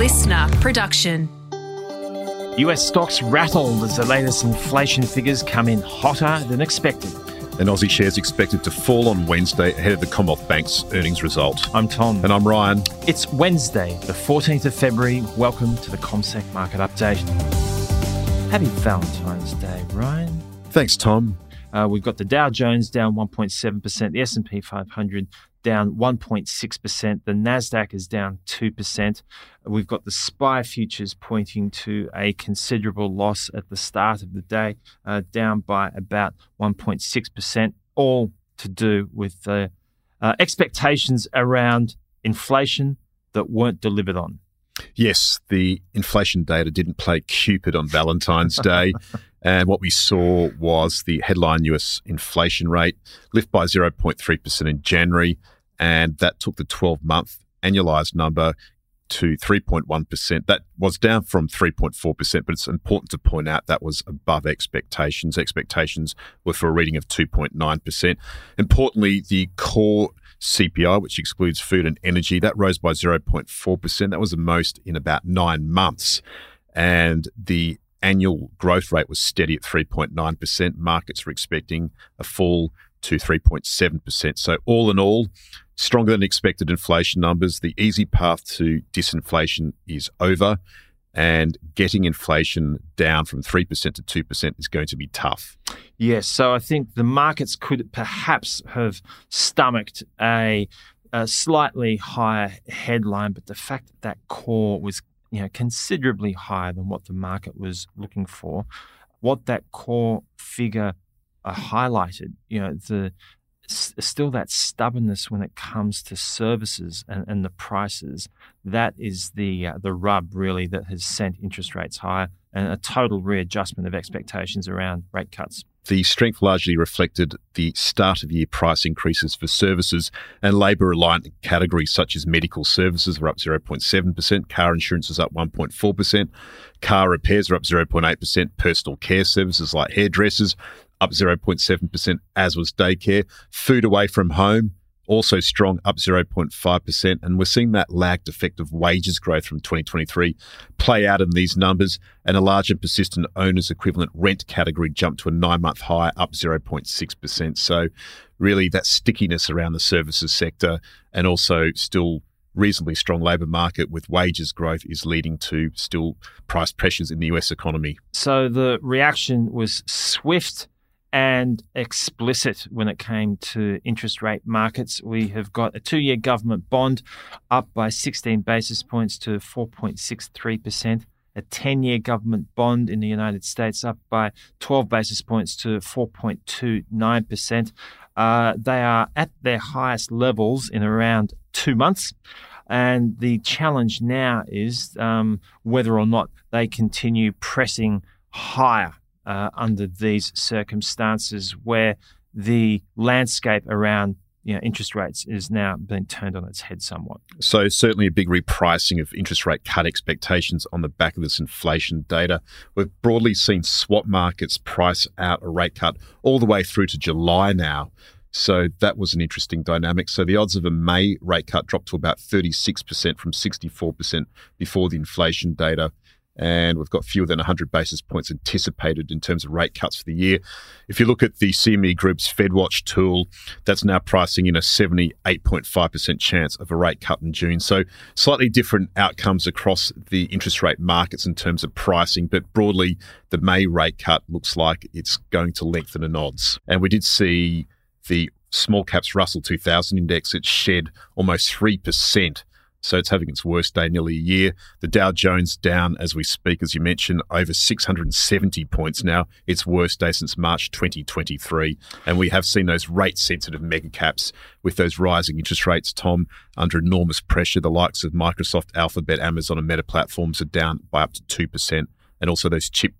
listener production. US stocks rattled as the latest inflation figures come in hotter than expected. And Aussie shares expected to fall on Wednesday ahead of the Commonwealth Bank's earnings result. I'm Tom. And I'm Ryan. It's Wednesday, the 14th of February. Welcome to the CommSec Market Update. Happy Valentine's Day, Ryan. Thanks, Tom. Uh, we've got the Dow Jones down 1.7%, the S&P 500 down 1.6%. The Nasdaq is down 2%. We've got the SPI futures pointing to a considerable loss at the start of the day, uh, down by about 1.6%, all to do with the uh, expectations around inflation that weren't delivered on. Yes, the inflation data didn't play Cupid on Valentine's Day. And what we saw was the headline US inflation rate lift by 0.3% in January. And that took the 12 month annualized number to 3.1%. That was down from 3.4%, but it's important to point out that was above expectations. Expectations were for a reading of 2.9%. Importantly, the core CPI, which excludes food and energy, that rose by 0.4%. That was the most in about nine months. And the annual growth rate was steady at 3.9%. Markets were expecting a fall to 3.7%. So, all in all, stronger than expected inflation numbers. The easy path to disinflation is over, and getting inflation down from 3% to 2% is going to be tough. Yes. So, I think the markets could perhaps have stomached a, a slightly higher headline, but the fact that that core was you know, considerably higher than what the market was looking for. What that core figure uh, highlighted, you know, the still that stubbornness when it comes to services and, and the prices. That is the uh, the rub really that has sent interest rates higher and a total readjustment of expectations around rate cuts. The strength largely reflected the start of year price increases for services and labour reliant categories such as medical services were up 0.7%, car insurance is up 1.4%, car repairs are up 0.8%, personal care services like hairdressers up 0.7%, as was daycare, food away from home also strong, up 0.5%. And we're seeing that lagged effect of wages growth from 2023 play out in these numbers. And a large and persistent owner's equivalent rent category jumped to a nine month high, up 0.6%. So, really, that stickiness around the services sector and also still reasonably strong labour market with wages growth is leading to still price pressures in the US economy. So the reaction was swift and explicit when it came to interest rate markets. We have got a two year government bond up by 16 basis points to 4.63%. A 10 year government bond in the United States up by 12 basis points to 4.29%. Uh, they are at their highest levels in around two months. And the challenge now is um, whether or not they continue pressing higher uh, under these circumstances where the landscape around you know, interest rates is now being turned on its head somewhat. So, certainly a big repricing of interest rate cut expectations on the back of this inflation data. We've broadly seen swap markets price out a rate cut all the way through to July now. So, that was an interesting dynamic. So, the odds of a May rate cut dropped to about 36% from 64% before the inflation data and we've got fewer than 100 basis points anticipated in terms of rate cuts for the year. If you look at the CME Group's FedWatch tool, that's now pricing in a 78.5% chance of a rate cut in June. So slightly different outcomes across the interest rate markets in terms of pricing, but broadly, the May rate cut looks like it's going to lengthen in odds. And we did see the small caps Russell 2000 index, it shed almost 3% so it's having its worst day nearly a year. The Dow Jones down as we speak, as you mentioned, over 670 points now. Its worst day since March 2023. And we have seen those rate sensitive mega caps with those rising interest rates, Tom, under enormous pressure. The likes of Microsoft, Alphabet, Amazon, and Meta platforms are down by up to 2%. And also those chip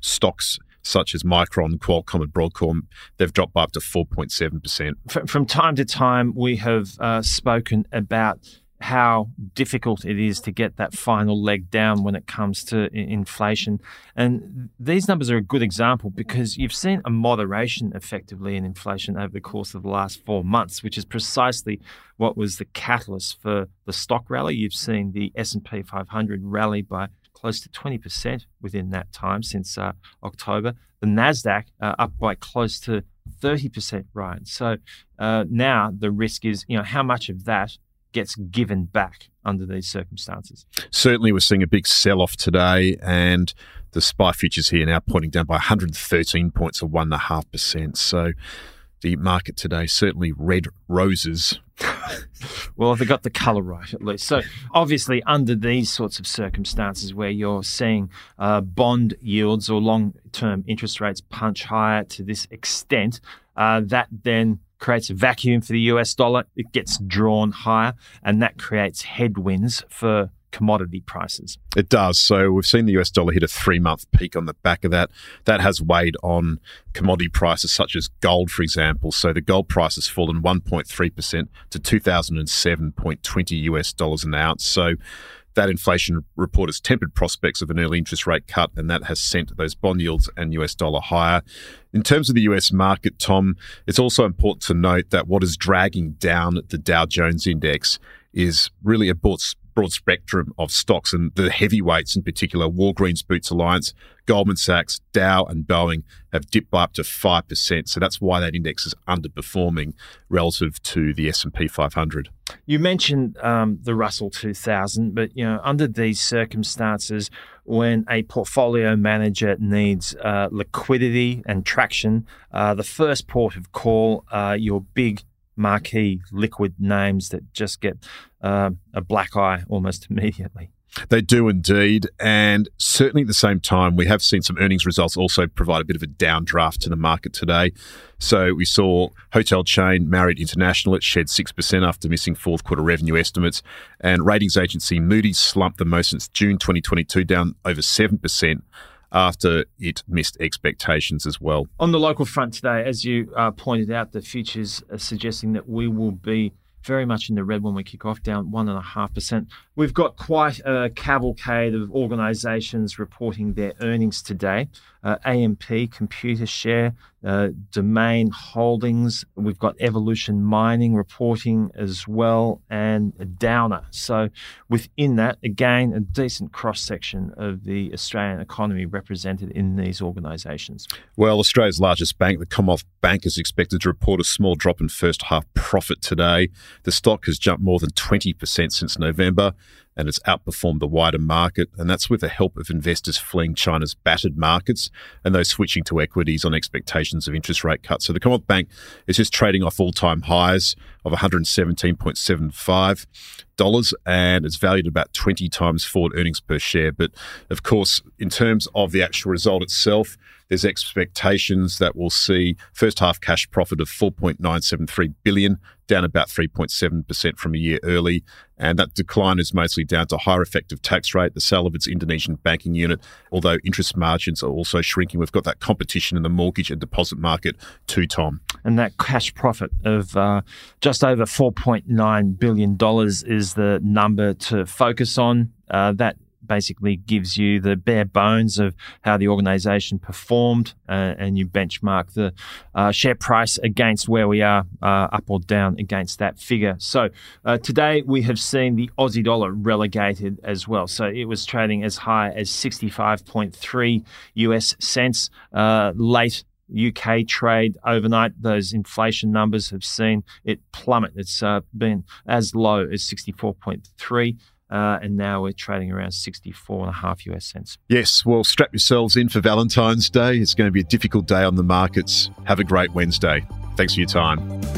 stocks such as Micron, Qualcomm, and Broadcom, they've dropped by up to 4.7%. From time to time, we have uh, spoken about how difficult it is to get that final leg down when it comes to inflation. And these numbers are a good example because you've seen a moderation effectively in inflation over the course of the last four months, which is precisely what was the catalyst for the stock rally. You've seen the S&P 500 rally by close to 20% within that time since uh, October. The Nasdaq uh, up by close to 30%, right? So uh, now the risk is, you know, how much of that gets given back under these circumstances. Certainly, we're seeing a big sell off today, and the SPI futures here now pointing down by 113 points or 1.5%. So the market today certainly red roses. well, if they got the colour right at least. So, obviously, under these sorts of circumstances where you're seeing uh, bond yields or long term interest rates punch higher to this extent, uh, that then creates a vacuum for the US dollar. It gets drawn higher, and that creates headwinds for commodity prices. It does. So we've seen the US dollar hit a three month peak on the back of that. That has weighed on commodity prices such as gold, for example. So the gold price has fallen 1.3% to 2007.20 US dollars an ounce. So that inflation report has tempered prospects of an early interest rate cut, and that has sent those bond yields and US dollar higher. In terms of the US market, Tom, it's also important to note that what is dragging down the Dow Jones index is really a broad, spectrum of stocks and the heavyweights in particular, Walgreens Boots Alliance, Goldman Sachs, Dow and Boeing have dipped by up to 5%. So that's why that index is underperforming relative to the S&P 500. You mentioned um, the Russell 2000, but you know under these circumstances, when a portfolio manager needs uh, liquidity and traction, uh, the first port of call are your big marquee liquid names that just get uh, a black eye almost immediately. They do indeed. And certainly at the same time, we have seen some earnings results also provide a bit of a downdraft to the market today. So we saw hotel chain Marriott International, it shed 6% after missing fourth quarter revenue estimates. And ratings agency Moody's slumped the most since June 2022, down over 7% after it missed expectations as well. On the local front today, as you uh, pointed out, the futures are suggesting that we will be very much in the red when we kick off, down 1.5%. We've got quite a cavalcade of organisations reporting their earnings today. Uh, AMP, Computershare, uh, Domain Holdings. We've got Evolution Mining reporting as well, and Downer. So within that, again, a decent cross section of the Australian economy represented in these organisations. Well, Australia's largest bank, the Commonwealth Bank, is expected to report a small drop in first half profit today. The stock has jumped more than 20% since November and it's outperformed the wider market. And that's with the help of investors fleeing China's battered markets and those switching to equities on expectations of interest rate cuts. So the Commonwealth Bank is just trading off all time highs of 117.75 dollars and it's valued about 20 times forward earnings per share. But of course, in terms of the actual result itself, there's expectations that we'll see first half cash profit of 4.973 billion, down about 3.7% from a year early. And that decline is mostly down to higher effective tax rate, the sale of its Indonesian banking unit, although interest margins are also shrinking. We've got that competition in the mortgage and deposit market too, Tom. And that cash profit of uh, just over $4.9 billion is the number to focus on. Uh, that basically gives you the bare bones of how the organization performed uh, and you benchmark the uh, share price against where we are uh, up or down against that figure. So uh, today we have seen the Aussie dollar relegated as well. So it was trading as high as 65.3 US cents uh, late UK trade overnight, those inflation numbers have seen it plummet. It's uh, been as low as 64.3. Uh, and now we're trading around 64 and a half US cents. Yes, well, strap yourselves in for Valentine's Day. It's going to be a difficult day on the markets. Have a great Wednesday. Thanks for your time.